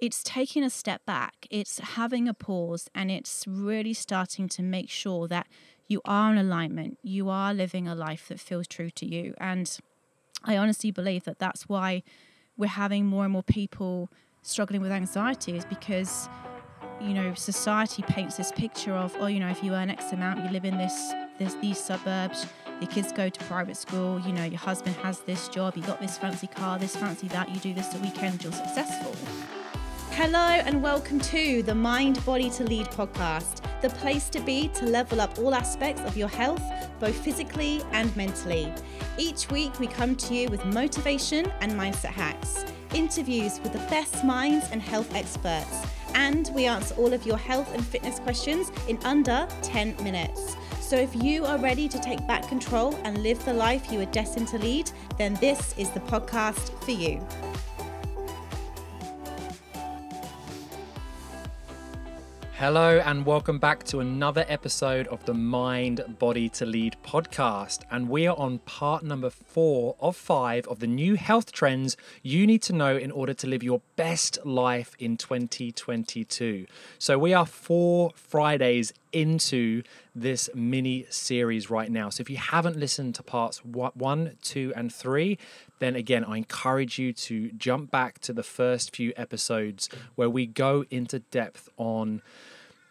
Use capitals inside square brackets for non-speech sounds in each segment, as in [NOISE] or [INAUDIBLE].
it's taking a step back, it's having a pause, and it's really starting to make sure that you are in alignment, you are living a life that feels true to you. And I honestly believe that that's why we're having more and more people struggling with anxiety, is because you know society paints this picture of oh you know if you earn x amount you live in this this these suburbs your kids go to private school you know your husband has this job you got this fancy car this fancy that you do this the weekend you're successful Hello and welcome to the Mind Body to Lead podcast, the place to be to level up all aspects of your health, both physically and mentally. Each week, we come to you with motivation and mindset hacks, interviews with the best minds and health experts, and we answer all of your health and fitness questions in under 10 minutes. So if you are ready to take back control and live the life you are destined to lead, then this is the podcast for you. Hello, and welcome back to another episode of the Mind Body to Lead podcast. And we are on part number four of five of the new health trends you need to know in order to live your best life in 2022. So, we are four Fridays into this mini series right now. So, if you haven't listened to parts one, two, and three, then again, I encourage you to jump back to the first few episodes where we go into depth on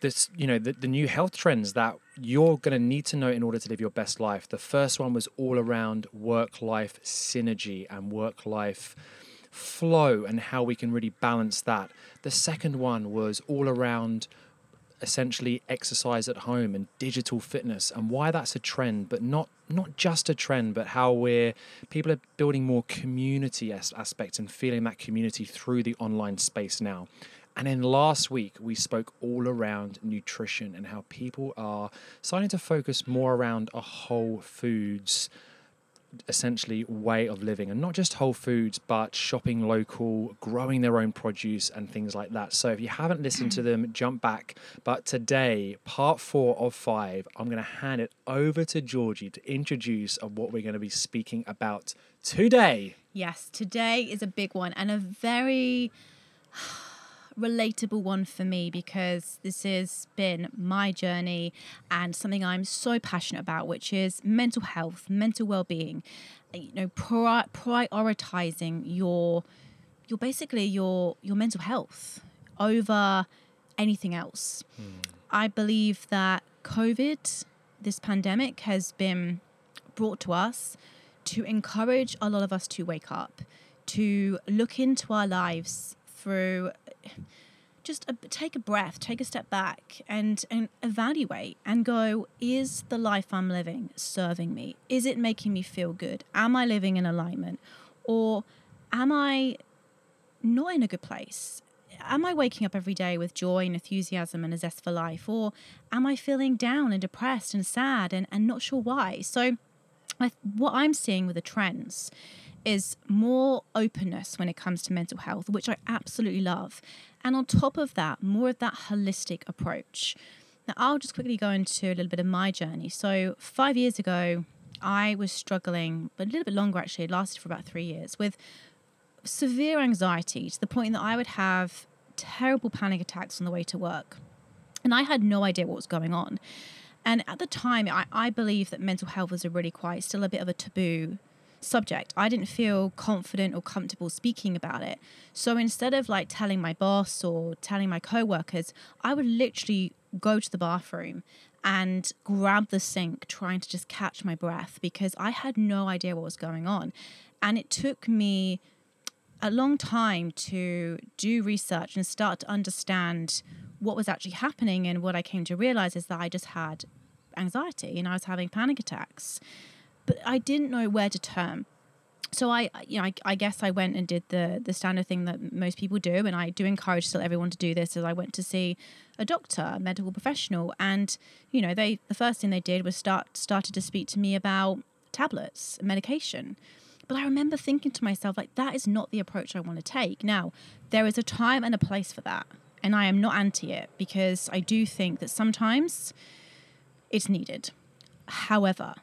this, you know, the, the new health trends that you're going to need to know in order to live your best life. The first one was all around work life synergy and work life flow and how we can really balance that. The second one was all around essentially exercise at home and digital fitness and why that's a trend but not not just a trend but how we're people are building more community aspects and feeling that community through the online space now. And then last week, we spoke all around nutrition and how people are starting to focus more around a whole foods essentially way of living and not just whole foods but shopping local growing their own produce and things like that. So if you haven't listened to them jump back. But today part four of five i'm going to hand it over to georgie to introduce of what we're going to be speaking about today. Yes today is a big one and a very relatable one for me because this has been my journey and something I'm so passionate about, which is mental health, mental well-being. You know, pri- prioritizing your your basically your your mental health over anything else. Hmm. I believe that COVID, this pandemic, has been brought to us to encourage a lot of us to wake up, to look into our lives through just a, take a breath, take a step back, and and evaluate and go: Is the life I'm living serving me? Is it making me feel good? Am I living in alignment, or am I not in a good place? Am I waking up every day with joy and enthusiasm and a zest for life, or am I feeling down and depressed and sad and, and not sure why? So, I, what I'm seeing with the trends is more openness when it comes to mental health, which I absolutely love. And on top of that, more of that holistic approach. Now, I'll just quickly go into a little bit of my journey. So, five years ago, I was struggling, but a little bit longer actually, it lasted for about three years, with severe anxiety to the point that I would have terrible panic attacks on the way to work. And I had no idea what was going on. And at the time, I, I believe that mental health was a really quite still a bit of a taboo subject. I didn't feel confident or comfortable speaking about it. So instead of like telling my boss or telling my coworkers, I would literally go to the bathroom and grab the sink trying to just catch my breath because I had no idea what was going on. And it took me a long time to do research and start to understand what was actually happening. And what I came to realize is that I just had anxiety and I was having panic attacks but I didn't know where to turn. So I, you know, I, I, guess I went and did the the standard thing that most people do, and I do encourage still everyone to do this. Is I went to see a doctor, a medical professional, and you know, they the first thing they did was start started to speak to me about tablets, medication. But I remember thinking to myself, like, that is not the approach I want to take. Now, there is a time and a place for that, and I am not anti it because I do think that sometimes it's needed. However,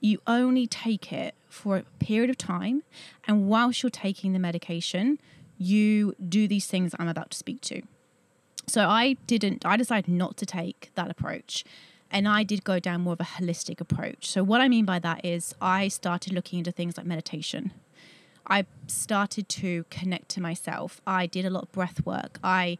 you only take it for a period of time. And whilst you're taking the medication, you do these things I'm about to speak to. So I didn't, I decided not to take that approach. And I did go down more of a holistic approach. So, what I mean by that is, I started looking into things like meditation. I started to connect to myself. I did a lot of breath work. I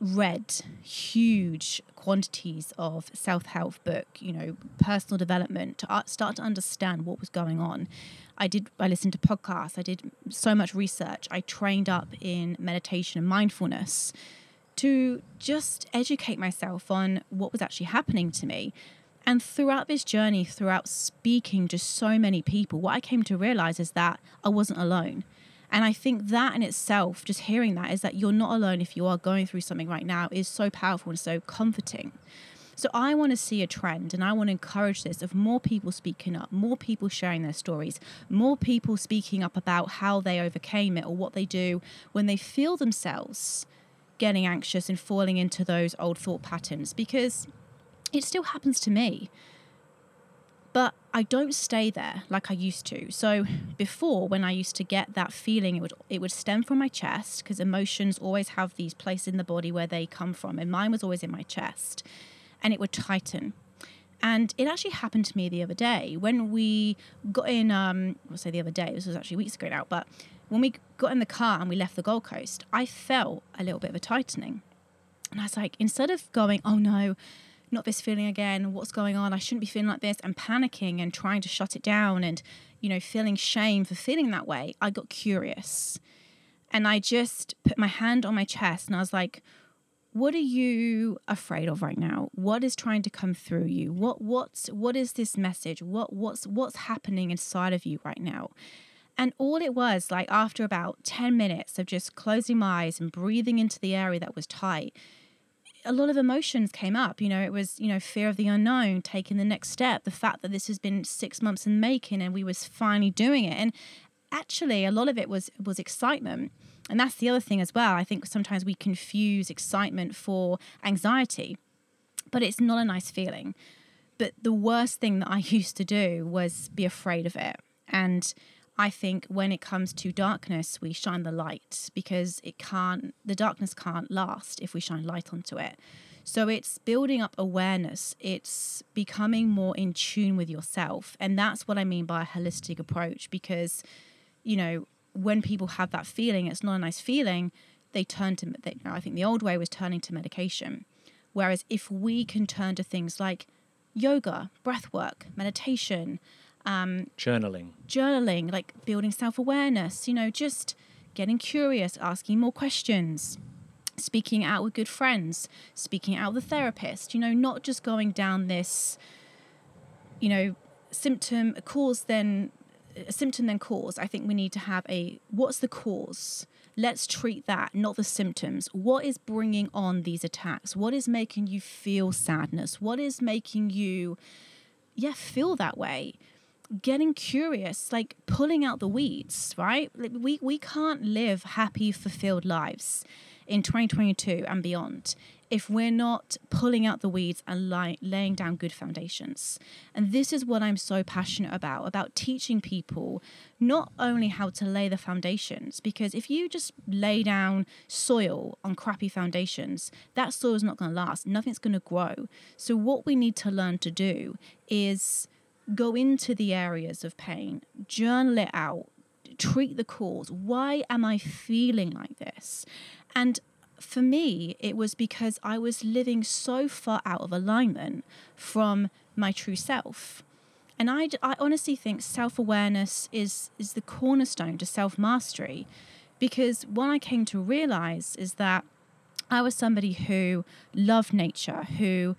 read huge quantities of self-help book you know personal development to uh, start to understand what was going on. I did i listened to podcasts i did so much research. I trained up in meditation and mindfulness to just educate myself on what was actually happening to me. And throughout this journey throughout speaking to so many people what i came to realize is that i wasn't alone and I think that in itself, just hearing that, is that you're not alone if you are going through something right now, is so powerful and so comforting. So I want to see a trend and I want to encourage this of more people speaking up, more people sharing their stories, more people speaking up about how they overcame it or what they do when they feel themselves getting anxious and falling into those old thought patterns because it still happens to me but I don't stay there like I used to. So before, when I used to get that feeling, it would it would stem from my chest because emotions always have these places in the body where they come from, and mine was always in my chest, and it would tighten. And it actually happened to me the other day when we got in. Um, I'll say the other day. This was actually weeks ago now, but when we got in the car and we left the Gold Coast, I felt a little bit of a tightening, and I was like, instead of going, "Oh no." Not this feeling again. What's going on? I shouldn't be feeling like this. And panicking and trying to shut it down and, you know, feeling shame for feeling that way. I got curious. And I just put my hand on my chest and I was like, what are you afraid of right now? What is trying to come through you? What what's what is this message? What what's what's happening inside of you right now? And all it was like after about 10 minutes of just closing my eyes and breathing into the area that was tight, a lot of emotions came up. You know, it was, you know, fear of the unknown, taking the next step, the fact that this has been six months in making and we was finally doing it. And actually a lot of it was was excitement. And that's the other thing as well. I think sometimes we confuse excitement for anxiety, but it's not a nice feeling. But the worst thing that I [LAUGHS] used to do was be afraid of it. And I think when it comes to darkness, we shine the light because it can't, the darkness can't last if we shine light onto it. So it's building up awareness, it's becoming more in tune with yourself. And that's what I mean by a holistic approach because, you know, when people have that feeling, it's not a nice feeling, they turn to, they, I think the old way was turning to medication. Whereas if we can turn to things like yoga, breath work, meditation, um, journaling, journaling, like building self awareness, you know, just getting curious, asking more questions, speaking out with good friends, speaking out with a therapist, you know, not just going down this, you know, symptom, cause then, a symptom then cause. I think we need to have a what's the cause? Let's treat that, not the symptoms. What is bringing on these attacks? What is making you feel sadness? What is making you, yeah, feel that way? Getting curious, like pulling out the weeds, right? We, we can't live happy, fulfilled lives in 2022 and beyond if we're not pulling out the weeds and laying down good foundations. And this is what I'm so passionate about about teaching people not only how to lay the foundations, because if you just lay down soil on crappy foundations, that soil is not going to last, nothing's going to grow. So, what we need to learn to do is go into the areas of pain, journal it out, treat the cause. Why am I feeling like this? And for me, it was because I was living so far out of alignment from my true self. And I, I honestly think self awareness is, is the cornerstone to self mastery because what I came to realize is that I was somebody who loved nature, who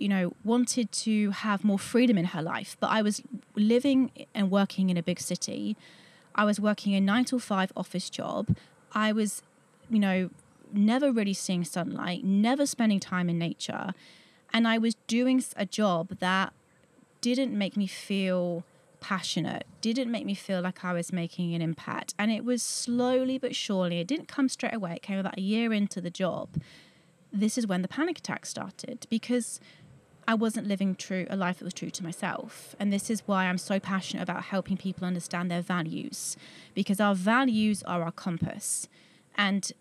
you know, wanted to have more freedom in her life. But I was living and working in a big city. I was working a nine to five office job. I was, you know, never really seeing sunlight, never spending time in nature. And I was doing a job that didn't make me feel passionate, didn't make me feel like I was making an impact. And it was slowly but surely, it didn't come straight away, it came about a year into the job. This is when the panic attack started because I wasn't living true a life that was true to myself. And this is why I'm so passionate about helping people understand their values because our values are our compass. And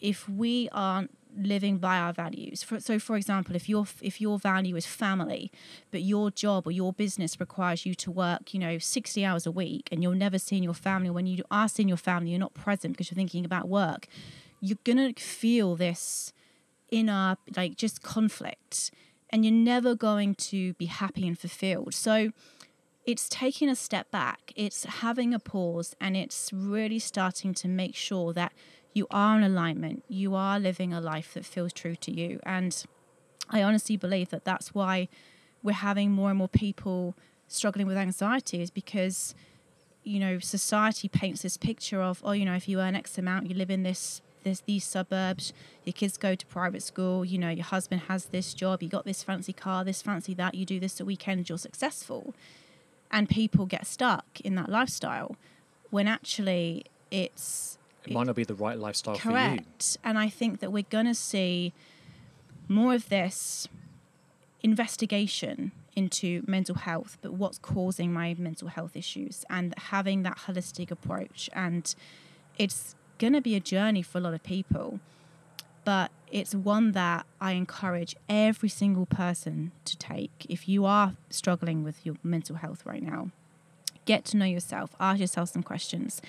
if we aren't living by our values. For, so, for example, if your if your value is family, but your job or your business requires you to work, you know, sixty hours a week, and you're never seeing your family. When you are seeing your family, you're not present because you're thinking about work. You're gonna feel this inner like just conflict and you're never going to be happy and fulfilled. So it's taking a step back, it's having a pause, and it's really starting to make sure that you are in alignment, you are living a life that feels true to you. And I honestly believe that that's why we're having more and more people struggling with anxiety, is because you know society paints this picture of oh you know if you earn x amount you live in this this these suburbs your kids go to private school you know your husband has this job you got this fancy car this fancy that you do this at weekends you're successful. And people get stuck in that lifestyle when actually it's it might not be the right lifestyle correct. And i think that we're going to see more of this investigation into mental health but what's causing my mental health issues and having that holistic approach. And it's going to be a journey for a lot of people, but it's one that I encourage every single person to take. If you are struggling with your mental health right now, get to know yourself, ask yourself some questions.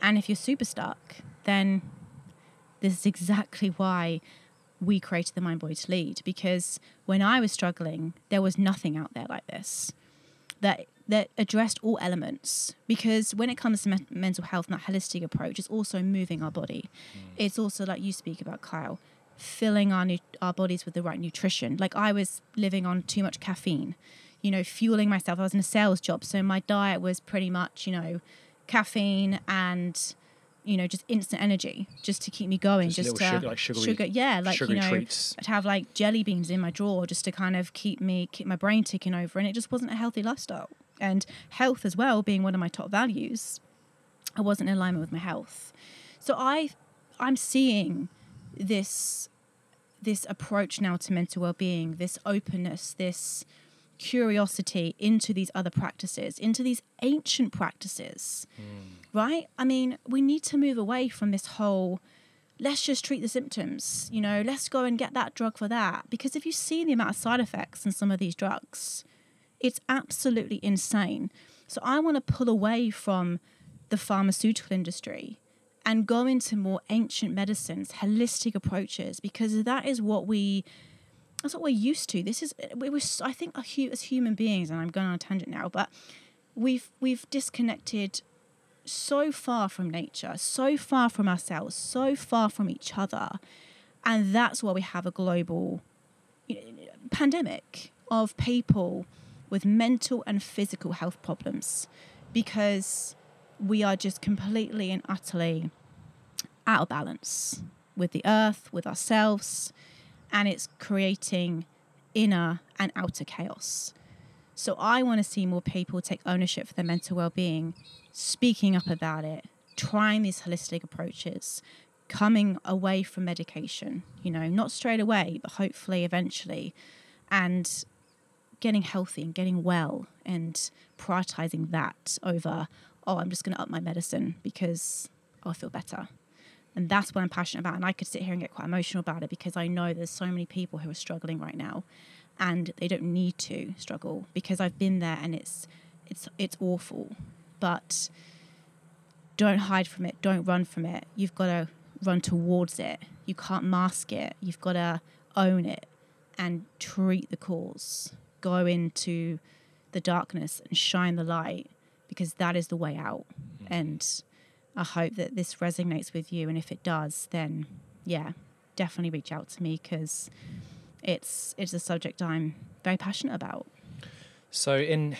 And if you're super stuck, then this is exactly why we created the Mind Body to Lead because when I was struggling, there was nothing out there like this that that addressed all elements. Because when it comes to me- mental health and that holistic approach it's also moving our body. Mm. it's also like you speak about kyle filling our nu- our bodies with the right nutrition. Like i was living on too much caffeine you know fueling myself. I was in a sales job so my diet was pretty much you know caffeine and you know, just instant energy, just to keep me going, just, just to sugar, like sugary, sugar, yeah, like you know, treats. I'd have like jelly beans in my drawer just to kind of keep me keep my brain ticking over, and it just wasn't a healthy lifestyle. And health as well, being one of my top values, I wasn't in alignment with my health. So I, I'm seeing this, this approach now to mental well-being, this openness, this curiosity into these other practices, into these ancient practices, mm. right? I mean, we need to move away from this whole let's just treat the symptoms, you know, let's go and get that drug for that. Because if you see the amount of side effects in some of these drugs, it's absolutely insane. So I want to pull away from the pharmaceutical industry and go into more ancient medicines, holistic approaches, because that is what we that's what we're used to. This is eh, we was I think as human beings, and I'm going on a tangent now, but we've we've disconnected so far from nature, so far from ourselves, so far from each other, and that's why we have a global you know, pandemic of people with mental and physical health problems because we are just completely and utterly out of balance with the earth, with ourselves, and it's creating inner and outer chaos. So I want to see more people take ownership for their mental well-being, speaking up about it, trying these holistic approaches, coming away from medication, you know, not straight away, but hopefully eventually, and getting healthy and getting well and prioritizing that over, oh, I'm just going to up my medicine because I'll feel better. And that's what I'm passionate about. And I could sit here and get quite emotional about it because I know there's so many people who are struggling right now and they don't need to struggle because I've been there and it's it's it's awful. But don't hide from it, don't run from it. You've got to run towards it. You can't mask it. You've got to own it and treat the cause. Go into the darkness and shine the light because that is the way out. Mm-hmm. And I hope that this resonates with you. And if it does, then yeah, definitely reach out to me because it's it's a subject I'm very passionate about. So in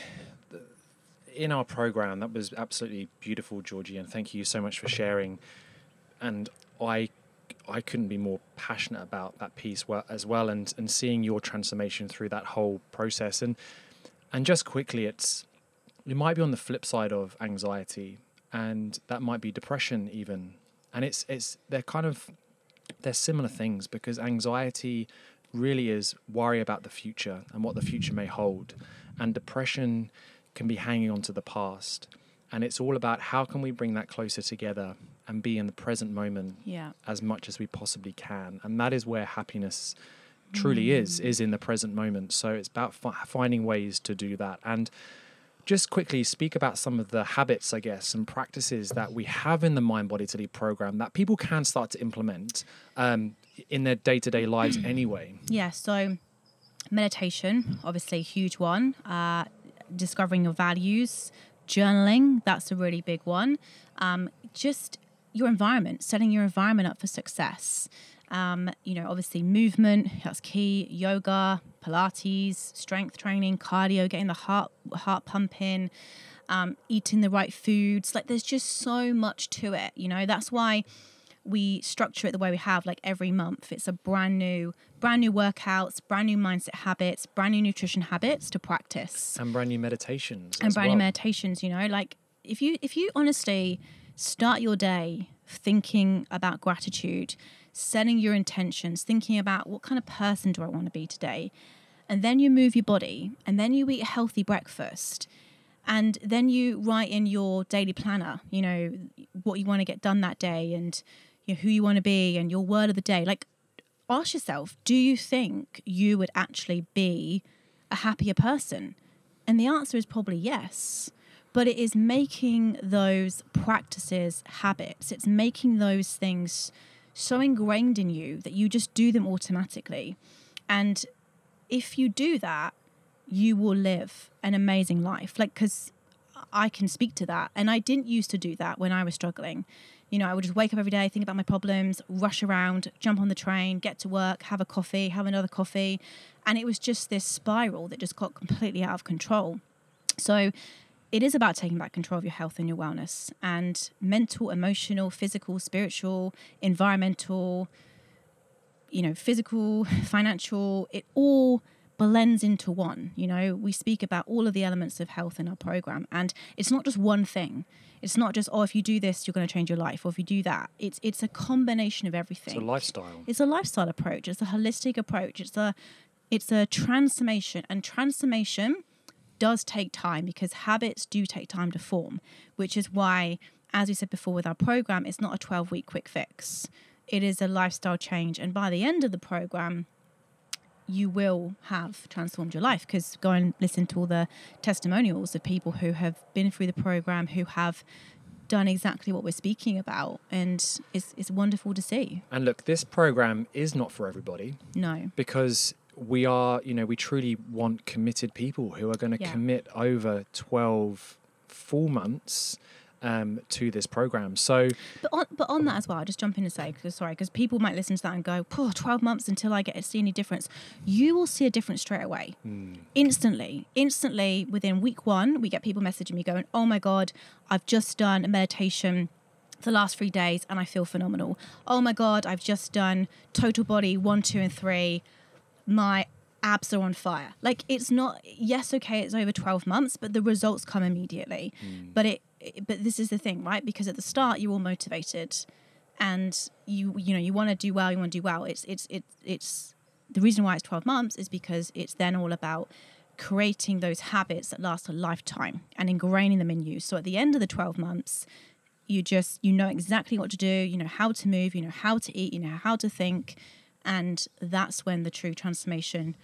in our program, that was absolutely beautiful, Georgie, and thank you so much for sharing. And I I couldn't be more passionate about that piece as well, and and seeing your transformation through that whole process. And and just quickly, it's it might be on the flip side of anxiety and that might be depression even and it's it's they're kind of they're similar things because anxiety really is worry about the future and what the future may hold. And depression can be hanging on to the past. And it's all about how can we bring that closer together and be in the present moment Yeah. as much as we possibly can. And that is where happiness truly is, mm. is in the present moment. So it's about fi- finding ways to do that. And just quickly speak about some of the habits, I guess, and practices that we have in the Mind Body to Lead program that people can start to implement um, in their day to day lives anyway. Yeah, so meditation, obviously huge one. Uh, discovering your values, journaling, that's a really big one. Um, just your environment, setting your environment up for success. Um, you know, obviously movement, that's key. Yoga, Pilates, strength training, cardio, getting the heart heart pumping, um, eating the right foods. Like there's just so much to it. You know, that's why we structure it the way we have like every month it's a brand new brand new workouts brand new mindset habits brand new nutrition habits to practice And brand new meditations. and brand new meditations you know like if you if you honestly start your day thinking about gratitude setting your intentions thinking about what kind of person do i want to be today and then you move your body and then you eat a healthy breakfast and then you write in your daily planner you know what you want to get done that day and you know, who you want to be and your word of the day. Like ask yourself do you think you would actually be a happier person? And the answer is probably yes but it is making those practices habits. It's making those things so ingrained in you that you just do them automatically. And if you do that you will live an amazing life. Like, because I can speak to that. And I didn't used to do that when I was struggling. You know, I would just wake up every day, think about my problems, rush around, jump on the train, get to work, have a coffee, have another coffee. And it was just this spiral that just got completely out of control. So, it is about taking back control of your health and your wellness and mental, emotional, physical, spiritual, environmental, you know, physical, [LAUGHS] financial, it all blends into one. You know, we speak about all of the elements of health in our program, and it's not just one thing. It's not just oh, if you do this, you're going to change your life, or if you do that. It's it's a combination of everything. It's a lifestyle. It's a lifestyle approach. It's a holistic approach. It's a it's a transformation, and transformation does take time because habits do take time to form, which is why, as we said before with our program, it's not a 12 week quick fix. It is a lifestyle change. And by the end of the program, you will have transformed your life because go and listen to all the testimonials of people who have been through the program, who have done exactly what we're speaking about. And it's, it's wonderful to see. And look, this program is not for everybody No. because we are, you know, we truly want committed people who are going to Yeah. commit over 12 full months um, to this program. So, But on, but on that as well, I'll just jump in and say, because sorry, because people might listen to that and go, "Poor, 12 months until I get to see any difference." You will see a difference straight away, instantly. Instantly, within week one, we get people messaging me going, "Oh my god, I've just done a meditation." The last three days, and I feel phenomenal. Oh my god, I've just done total body one, two, and three. My abs are on fire. Like it's not. Yes, okay, it's over twelve months, but the results come immediately. But it, it- But this is the thing, right? Because at the start, you're all motivated, and you you know you want to do well. You want to do well. It's it's it's it's the reason why it's twelve months is because it's then all about creating those habits that last a lifetime and ingraining them in you. So at the end of the twelve months, you just you know exactly what to do you know how to move you know how to eat you know how to think and that's when the true transformation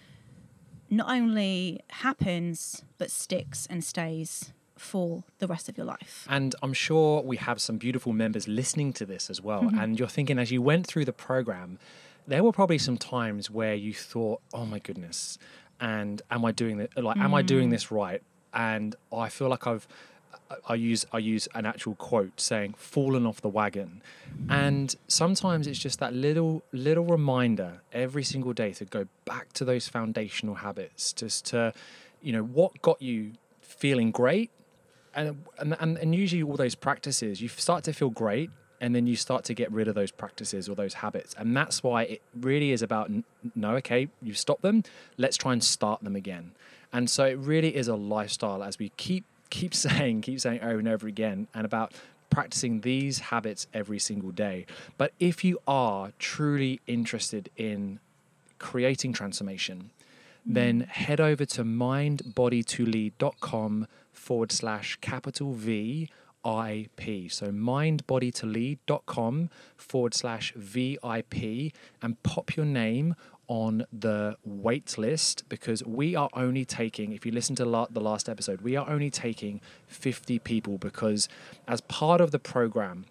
not only happens but sticks and stays for the rest of your life And I'm sure we have some beautiful members listening to this as well. Mm-hmm. And you're thinking, as you went through the program, there were probably some times where you thought, "Oh my goodness," and am I doing it? Like, am I Mm. doing this right? And I feel like I've. I use I use an actual quote saying "fallen off the wagon," and sometimes it's just that little little reminder every single day to go back to those foundational habits, just to, you know, what got you feeling great and, and and and usually all those practices you start to feel great and then you start to get rid of those practices or those habits. And that's why it really is about no okay you stop them let's try and start them again. And so it really is a lifestyle as we keep keep [LAUGHS] saying keep saying over and over again and about practicing these habits every single day. But if you are truly interested in creating transformation, then mm. head over to mindbodytolead.com forward slash capital V VIP. So mindbodytolead.com forward slash VIP and pop your name on the wait list because we are only taking, if you listen to la- the last episode, we are only taking 50 people because as part of the program,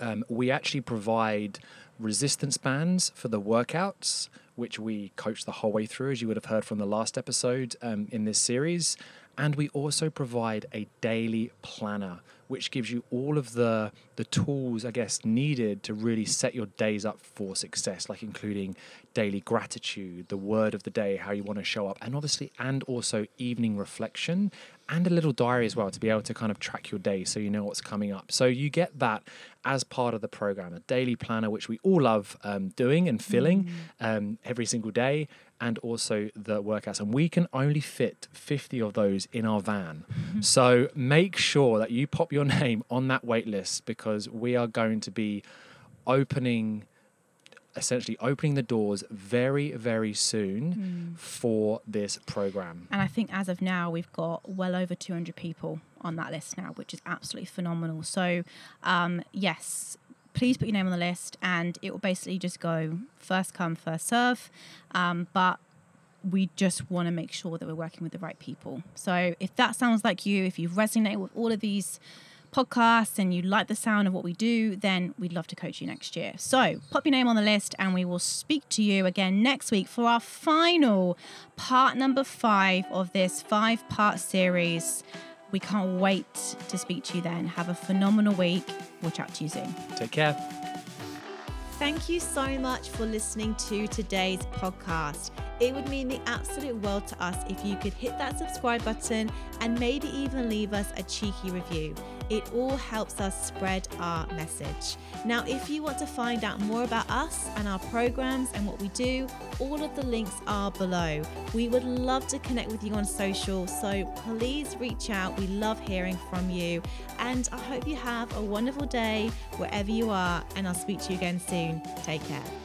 um, we actually provide resistance bands for the workouts, which we coach the whole way through, as you would have heard from the last episode um, in this series. And we also provide a daily planner, which gives you all of the the tools, I guess, needed to really set your days up for success, like including daily gratitude, the word of the day, how you want to show up, and obviously, and also evening reflection and a little diary as well to be able to kind of track your day so you know what's coming up. So you get that as part of the program, a daily planner, which we all love um, doing and filling um, every single day, and also the workouts. And we can only fit 50 of those in our van. So make sure that you pop your [LAUGHS] name on that wait list because we are going to be opening essentially opening the doors very very soon for this program And I think as of now, we've got well over 200 people on that list now, which is absolutely phenomenal. So, um, yes, please put your name on the list, and it will basically just go first come, first serve. Um, but we just want to make sure that we're working with the right people. So, if that sounds like you, if you resonate with all of these podcasts and you like the sound of what we do, then we'd love to coach you next year. So pop your name on the list and we will speak to you again next week for our final part number five of this five part series. We can't wait to speak to you then. Have a phenomenal week. We'll chat to you soon. take care Thank you so much for listening to today's podcast. It would mean the absolute world to us if you could hit that subscribe button and maybe even leave us a cheeky review. It all helps us spread our message. Now, if you want to find out more about us and our programs and what we do, all of the links are below. We would love to connect with you on social, so please reach out. We love hearing from you. And I hope you have a wonderful day wherever you are, and I'll speak to you again soon. Take care.